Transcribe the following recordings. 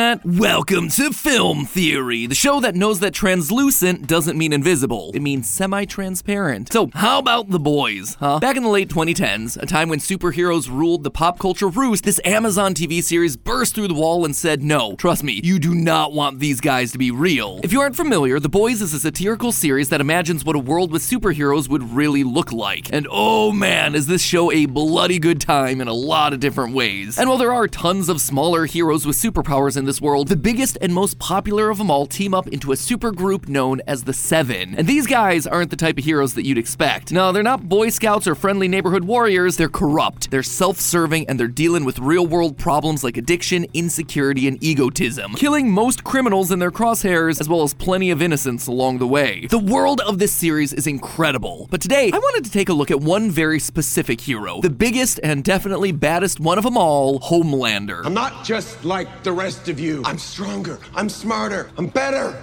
Internet. Welcome to Film Theory, the show that knows that translucent doesn't mean invisible, it means semi transparent. So, how about The Boys, huh? Back in the late 2010s, a time when superheroes ruled the pop culture roost, this Amazon TV series burst through the wall and said, No, trust me, you do not want these guys to be real. If you aren't familiar, The Boys is a satirical series that imagines what a world with superheroes would really look like. And oh man, is this show a bloody good time in a lot of different ways. And while there are tons of smaller heroes with superpowers in this world, the biggest and most popular of them all team up into a supergroup known as the Seven. And these guys aren't the type of heroes that you'd expect. No, they're not Boy Scouts or friendly neighborhood warriors, they're corrupt, they're self serving, and they're dealing with real world problems like addiction, insecurity, and egotism, killing most criminals in their crosshairs, as well as plenty of innocents along the way. The world of this series is incredible, but today I wanted to take a look at one very specific hero, the biggest and definitely baddest one of them all, Homelander. I'm not just like the rest of you. I'm stronger. I'm smarter. I'm better.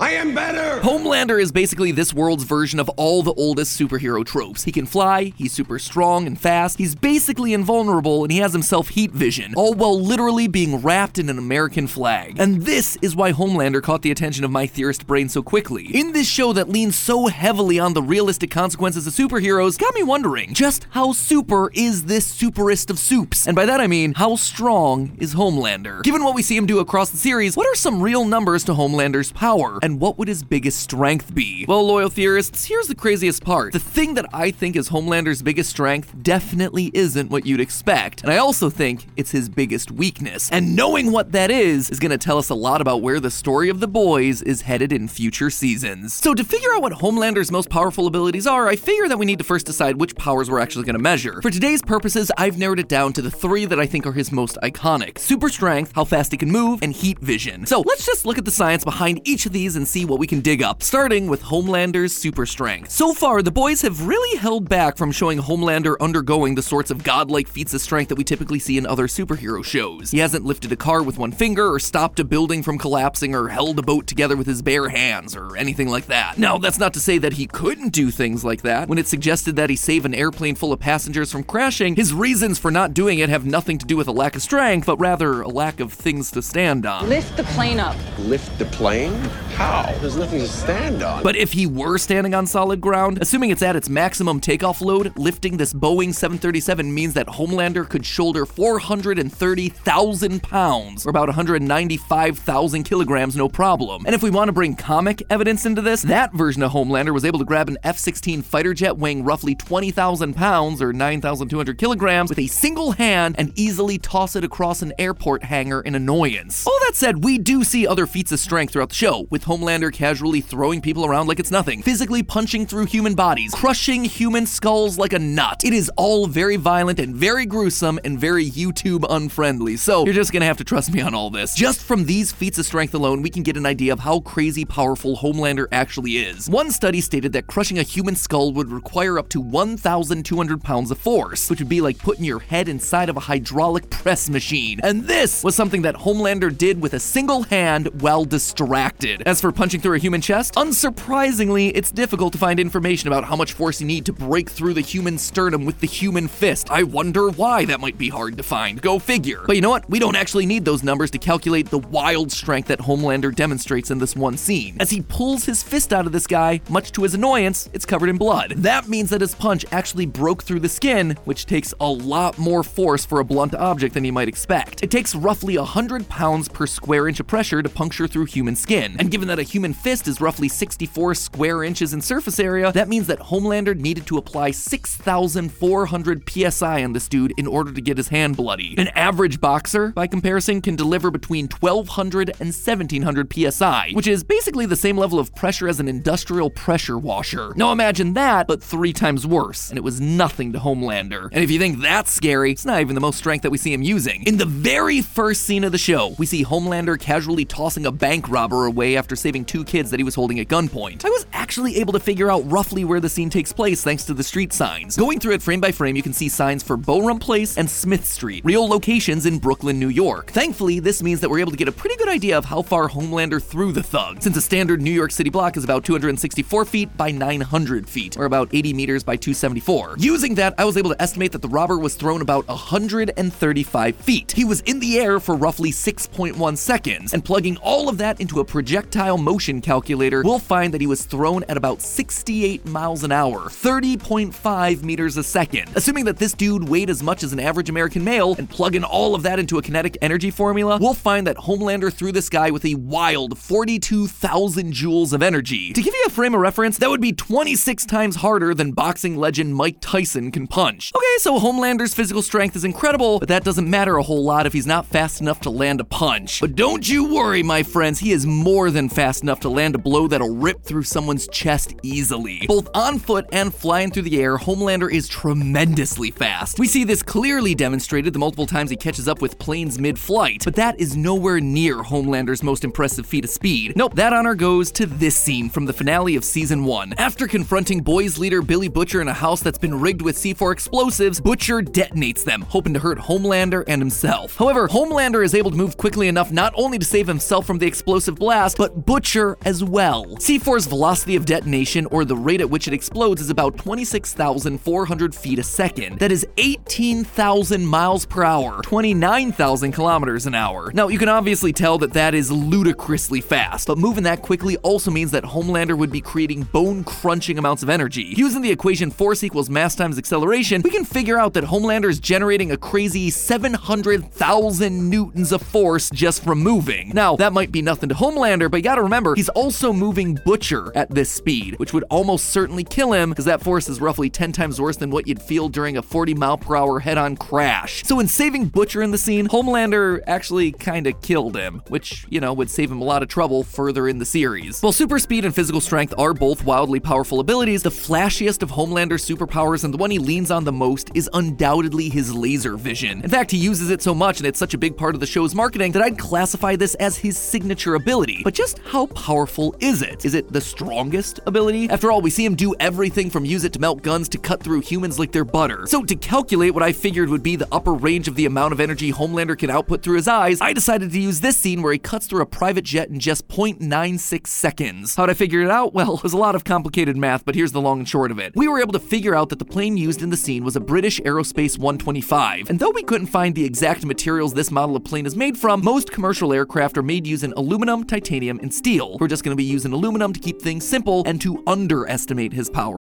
I am better! Homelander is basically this world's version of all the oldest superhero tropes. He can fly, he's super strong and fast, he's basically invulnerable, and he has himself heat vision, all while literally being wrapped in an American flag. And this is why Homelander caught the attention of my theorist brain so quickly. In this show that leans so heavily on the realistic consequences of superheroes, got me wondering just how super is this superest of soups? And by that I mean, how strong is Homelander? Given what we see him do across the series, what are some real numbers to Homelander's power? And what would his biggest strength be? Well, loyal theorists, here's the craziest part. The thing that I think is Homelander's biggest strength definitely isn't what you'd expect. And I also think it's his biggest weakness. And knowing what that is is gonna tell us a lot about where the story of the boys is headed in future seasons. So to figure out what Homelander's most powerful abilities are, I figure that we need to first decide which powers we're actually gonna measure. For today's purposes, I've narrowed it down to the three that I think are his most iconic. Super strength, how fast he can move, and heat vision. So let's just look at the science behind each of these and see what we can dig up, starting with Homelander's super strength. So far, the boys have really held back from showing Homelander undergoing the sorts of godlike feats of strength that we typically see in other superhero shows. He hasn't lifted a car with one finger, or stopped a building from collapsing, or held a boat together with his bare hands, or anything like that. Now, that's not to say that he couldn't do things like that. When it's suggested that he save an airplane full of passengers from crashing, his reasons for not doing it have nothing to do with a lack of strength, but rather a lack of things to stand on. Lift the plane up. Lift the plane? How? There's nothing to stand on. But if he were standing on solid ground, assuming it's at its maximum takeoff load, lifting this Boeing 737 means that Homelander could shoulder 430,000 pounds, or about 195,000 kilograms, no problem. And if we want to bring comic evidence into this, that version of Homelander was able to grab an F 16 fighter jet weighing roughly 20,000 pounds, or 9,200 kilograms, with a single hand and easily toss it across an airport hangar in annoyance. All that said, we do see other feats of strength throughout the show, with Homelander casually throwing people around like it's nothing, physically punching through human bodies, crushing human skulls like a nut. It is all very violent and very gruesome and very YouTube unfriendly, so you're just gonna have to trust me on all this. Just from these feats of strength alone, we can get an idea of how crazy powerful Homelander actually is. One study stated that crushing a human skull would require up to 1,200 pounds of force, which would be like putting your head inside of a hydraulic press machine. And this was something that Homelander did with a single hand while distracted. As for punching through a human chest, unsurprisingly, it's difficult to find information about how much force you need to break through the human sternum with the human fist. I wonder why that might be hard to find. Go figure. But you know what? We don't actually need those numbers to calculate the wild strength that Homelander demonstrates in this one scene. As he pulls his fist out of this guy, much to his annoyance, it's covered in blood. That means that his punch actually broke through the skin, which takes a lot more force for a blunt object than you might expect. It takes roughly 100 pounds per square inch of pressure to puncture through human skin. And given that a human fist is roughly 64 square inches in surface area, that means that Homelander needed to apply 6,400 psi on this dude in order to get his hand bloody. An average boxer, by comparison, can deliver between 1,200 and 1,700 psi, which is basically the same level of pressure as an industrial pressure washer. Now imagine that, but three times worse, and it was nothing to Homelander. And if you think that's scary, it's not even the most strength that we see him using. In the very first scene of the show, we see Homelander casually tossing a bank robber away after saving two kids that he was holding at gunpoint. I was actually able to figure out roughly where the scene takes place thanks to the street signs. Going through it frame by frame, you can see signs for Boerum Place and Smith Street, real locations in Brooklyn, New York. Thankfully, this means that we're able to get a pretty good idea of how far Homelander threw the thug, since a standard New York City block is about 264 feet by 900 feet, or about 80 meters by 274. Using that, I was able to estimate that the robber was thrown about 135 feet. He was in the air for roughly 6.1 seconds, and plugging all of that into a projectile motion calculator, we'll find that he was thrown at about 68 miles an hour, 30.5 meters a second. Assuming that this dude weighed as much as an average American male, and plug in all of that into a kinetic energy formula, we'll find that Homelander threw this guy with a wild 42,000 joules of energy. To give you a frame of reference, that would be 26 times harder than boxing legend Mike Tyson can punch. Okay, so Homelander's physical strength is incredible, but that doesn't matter a whole lot if he's not fast enough to land a punch. But don't you worry, my friends, he is more than fast enough to land a blow that'll rip through someone's chest easily. Both on foot and flying through the air, Homelander is tremendously fast. We see this clearly demonstrated the multiple times he catches up with planes mid-flight, but that is nowhere near Homelander's most impressive feat of speed. Nope, that honor goes to this scene from the finale of season 1. After confronting boys leader Billy Butcher in a house that's been rigged with C4 explosives, Butcher detonates them, hoping to hurt Homelander and himself. However, Homelander is able to move quickly enough not only to save himself from the explosive blast, but Butcher as well. C4's velocity of detonation, or the rate at which it explodes, is about 26,400 feet a second. That is 18,000 miles per hour, 29,000 kilometers an hour. Now, you can obviously tell that that is ludicrously fast, but moving that quickly also means that Homelander would be creating bone crunching amounts of energy. Using the equation force equals mass times acceleration, we can figure out that Homelander is generating a crazy 700,000 newtons of force just from moving. Now, that might be nothing to Homelander, but you gotta remember, he's also moving Butcher at this speed, which would almost certainly kill him because that force is roughly 10 times worse than what you'd feel during a 40 mile per hour head on crash. So, in saving Butcher in the scene, Homelander actually kinda killed him, which, you know, would save him a lot of trouble further in the series. While super speed and physical strength are both wildly powerful abilities, the flashiest of Homelander's superpowers and the one he leans on the most is undoubtedly his laser vision. In fact, he uses it so much and it's such a big part of the show's marketing that I'd classify this as his signature ability. But just how powerful is it? Is it the strongest ability? After all, we see him do everything from use it to melt guns to cut through humans like they're butter. So to calculate what I figured would be the upper range of the amount of energy Homelander can output through his eyes, I decided to use this scene where he cuts through a private jet in just 0.96 seconds. How'd I figure it out? Well, it was a lot of complicated math, but here's the long and short of it. We were able to figure out that the plane used in the scene was a British Aerospace 125, and though we couldn't find the exact materials this model of plane is made from, most commercial aircraft are made using aluminum, titanium, and steel. We're just gonna be using aluminum to keep things simple and to underestimate his power.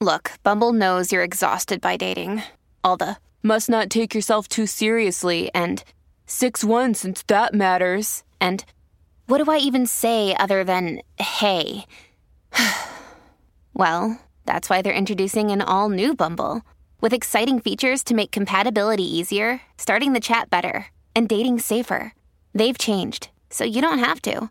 Look, Bumble knows you're exhausted by dating. All the must not take yourself too seriously and 6 1 since that matters. And what do I even say other than hey? well, that's why they're introducing an all new Bumble with exciting features to make compatibility easier, starting the chat better, and dating safer. They've changed, so you don't have to.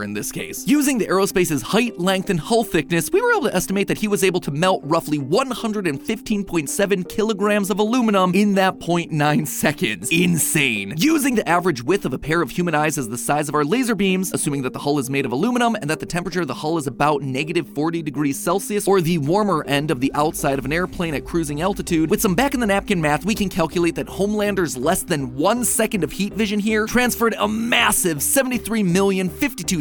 In this case. Using the aerospace's height, length, and hull thickness, we were able to estimate that he was able to melt roughly 115.7 kilograms of aluminum in that 0.9 seconds. Insane. Using the average width of a pair of human eyes as the size of our laser beams, assuming that the hull is made of aluminum and that the temperature of the hull is about negative 40 degrees Celsius, or the warmer end of the outside of an airplane at cruising altitude, with some back in the napkin math, we can calculate that Homelander's less than one second of heat vision here transferred a massive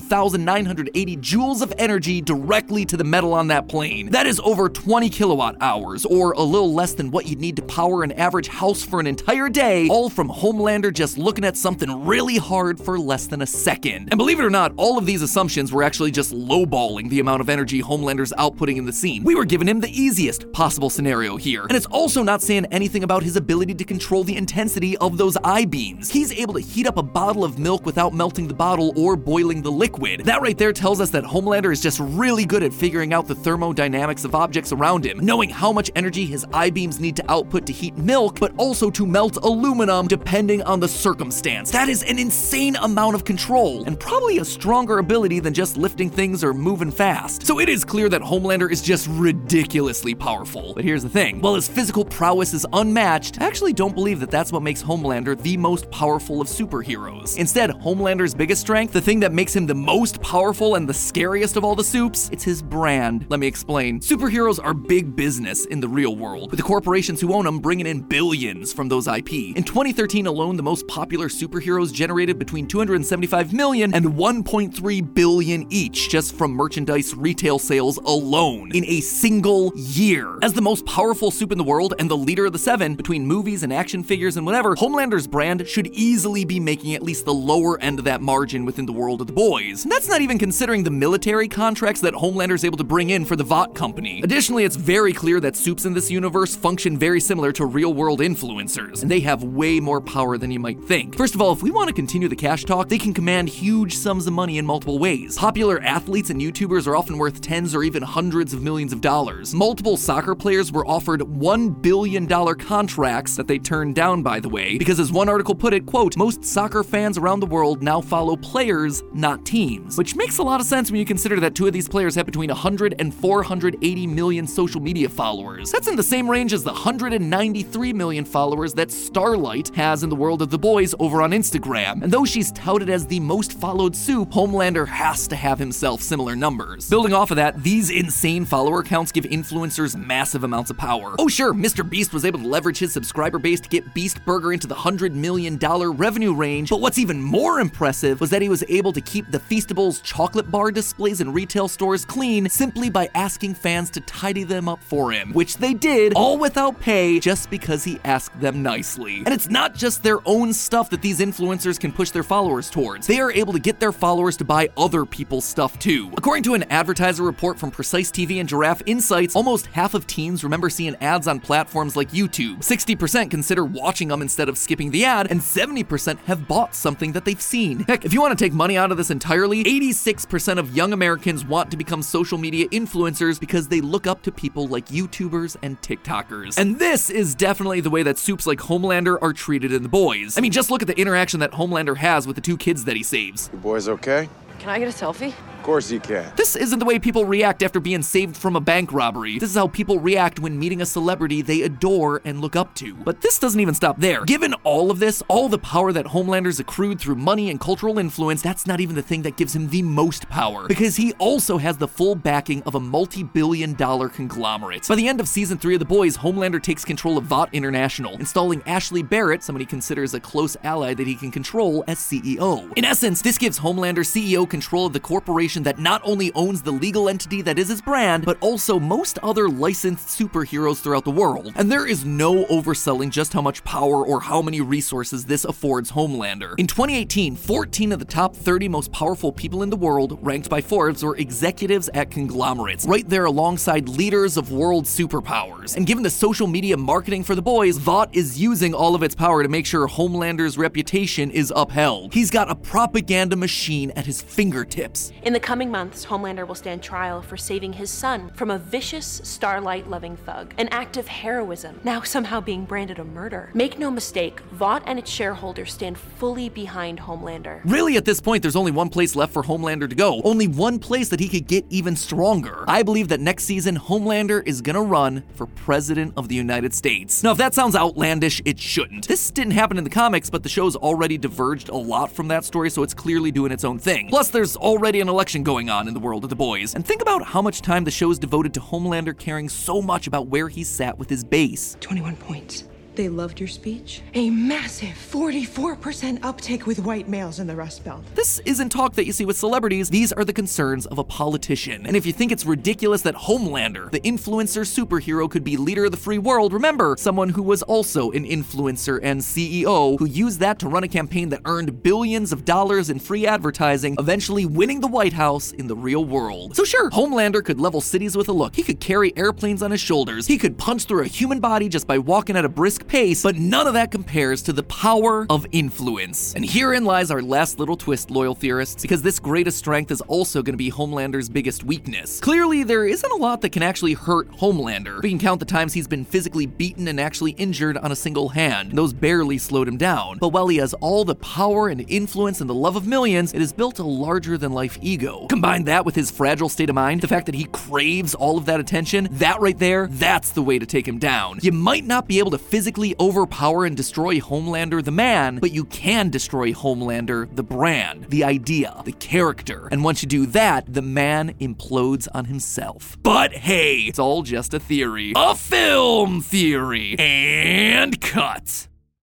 73,052,980 joules of energy directly to the metal on that plane. That is over 20 kilowatt hours, or a little less than what you'd need to power an average house for an entire day, all from Homelander just looking at something really hard for less than a second. And believe it or not, all of these assumptions were actually just lowballing the amount of energy Homelander's outputting in the scene. We were giving him the easiest possible scenario here. And it's also not saying anything about his ability to control the intensity of those eye beams. He's able to heat up a bottle of milk without melting the bottle or boiling the liquid liquid. That right there tells us that Homelander is just really good at figuring out the thermodynamics of objects around him, knowing how much energy his eye beams need to output to heat milk, but also to melt aluminum depending on the circumstance. That is an insane amount of control, and probably a stronger ability than just lifting things or moving fast. So it is clear that Homelander is just ridiculously powerful. But here's the thing while his physical prowess is unmatched, I actually don't believe that that's what makes Homelander the most powerful of superheroes. Instead, Homelander's biggest strength, the thing that makes him the most powerful and the scariest of all the soups, it's his brand. Let me explain. Superheroes are big business in the real world, with the corporations who own them bringing in billions from those IP. In 2013 alone, the most popular superheroes generated between 275 million and 1.3 billion each just from merchandise retail sales alone in a single year. As the most powerful soup in the world and the leader of the seven, between movies and action figures and whatever, Homelander's brand should easily be making at least the lower end of that margin within the world of the boys. And that's not even considering the military contracts that Homelander's able to bring in for the Vought company. Additionally, it's very clear that soups in this universe function very similar to real world influencers, and they have way more power than you might think. First of all, if we want to continue the cash talk, they can command huge sums of money in multiple ways. Popular athletes and YouTubers are often worth tens or even hundreds of millions of dollars. Multiple soccer players were offered $1 billion contracts that they turned down, by the way, because as one article put it, quote, most soccer fans around the world now follow players, not teams. Which makes a lot of sense when you consider that two of these players have between 100 and 480 million social media followers. That's in the same range as the 193 million followers that Starlight has in the world of the boys over on Instagram. And though she's touted as the most followed soup, Homelander has to have himself similar numbers. Building off of that, these insane follower counts give influencers massive amounts of power. Oh, sure, Mr. Beast was able to leverage his subscriber base to get Beast Burger into the $100 million revenue range, but what's even more impressive was that he was able to keep the Feastables chocolate bar displays in retail stores clean simply by asking fans to tidy them up for him, which they did, all without pay, just because he asked them nicely. And it's not just their own stuff that these influencers can push their followers towards. They are able to get their followers to buy other people's stuff too. According to an advertiser report from Precise TV and Giraffe Insights, almost half of teens remember seeing ads on platforms like YouTube. 60% consider watching them instead of skipping the ad, and 70% have bought something that they've seen. Heck, if you want to take money out of this entirely, 86% of young Americans want to become social media influencers because they look up to people like YouTubers and TikTokers. And this is definitely the way that soups like Homelander are treated in The Boys. I mean, just look at the interaction that Homelander has with the two kids that he saves. You boys okay? Can I get a selfie? Of course you can. This isn't the way people react after being saved from a bank robbery. This is how people react when meeting a celebrity they adore and look up to. But this doesn't even stop there. Given all of this, all the power that Homelander's accrued through money and cultural influence, that's not even the thing that gives him the most power. Because he also has the full backing of a multi billion dollar conglomerate. By the end of season 3 of The Boys, Homelander takes control of Vought International, installing Ashley Barrett, someone he considers a close ally that he can control, as CEO. In essence, this gives Homelander CEO control of the corporation that not only owns the legal entity that is his brand, but also most other licensed superheroes throughout the world. And there is no overselling just how much power or how many resources this affords Homelander. In 2018, 14 of the top 30 most powerful people in the world, ranked by Forbes, were executives at conglomerates, right there alongside leaders of world superpowers. And given the social media marketing for the boys, Vought is using all of its power to make sure Homelander's reputation is upheld. He's got a propaganda machine at his fingertips. In the coming months, Homelander will stand trial for saving his son from a vicious, starlight loving thug, an act of heroism, now somehow being branded a murder. Make no mistake, Vought and its shareholders stand fully behind Homelander. Really, at this point, there's only one place left for Homelander to go. Only one place that he could get even stronger. I believe that next season, Homelander is gonna run for President of the United States. Now, if that sounds outlandish, it shouldn't. This didn't happen in the comics, but the show's already diverged a lot from that story, so it's clearly doing its own thing. Plus, there's already an election going on in the world of the boys. And think about how much time the show is devoted to Homelander caring so much about where he sat with his base. 21 points. They loved your speech. A massive 44% uptake with white males in the Rust Belt. This isn't talk that you see with celebrities, these are the concerns of a politician. And if you think it's ridiculous that Homelander, the influencer superhero, could be leader of the free world, remember someone who was also an influencer and CEO who used that to run a campaign that earned billions of dollars in free advertising, eventually winning the White House in the real world. So, sure, Homelander could level cities with a look. He could carry airplanes on his shoulders. He could punch through a human body just by walking at a brisk pace, but none of that compares to the power of influence. And herein lies our last little twist, loyal theorists, because this greatest strength is also going to be Homelander's biggest weakness. Clearly, there isn't a lot that can actually hurt Homelander. We can count the times he's been physically beaten and actually injured on a single hand. Those barely slowed him down. But while he has all the power and influence and the love of millions, it has built a larger than life ego. Combine that with his fragile state of mind, the fact that he craves all of that attention, that right there, that's the way to take him down. You might not be able to physically overpower and destroy Homelander the man, but you can destroy Homelander the brand, the idea, the character. And once you do that, the man implodes on himself. But hey, it's all just a theory. A film theory. And cut.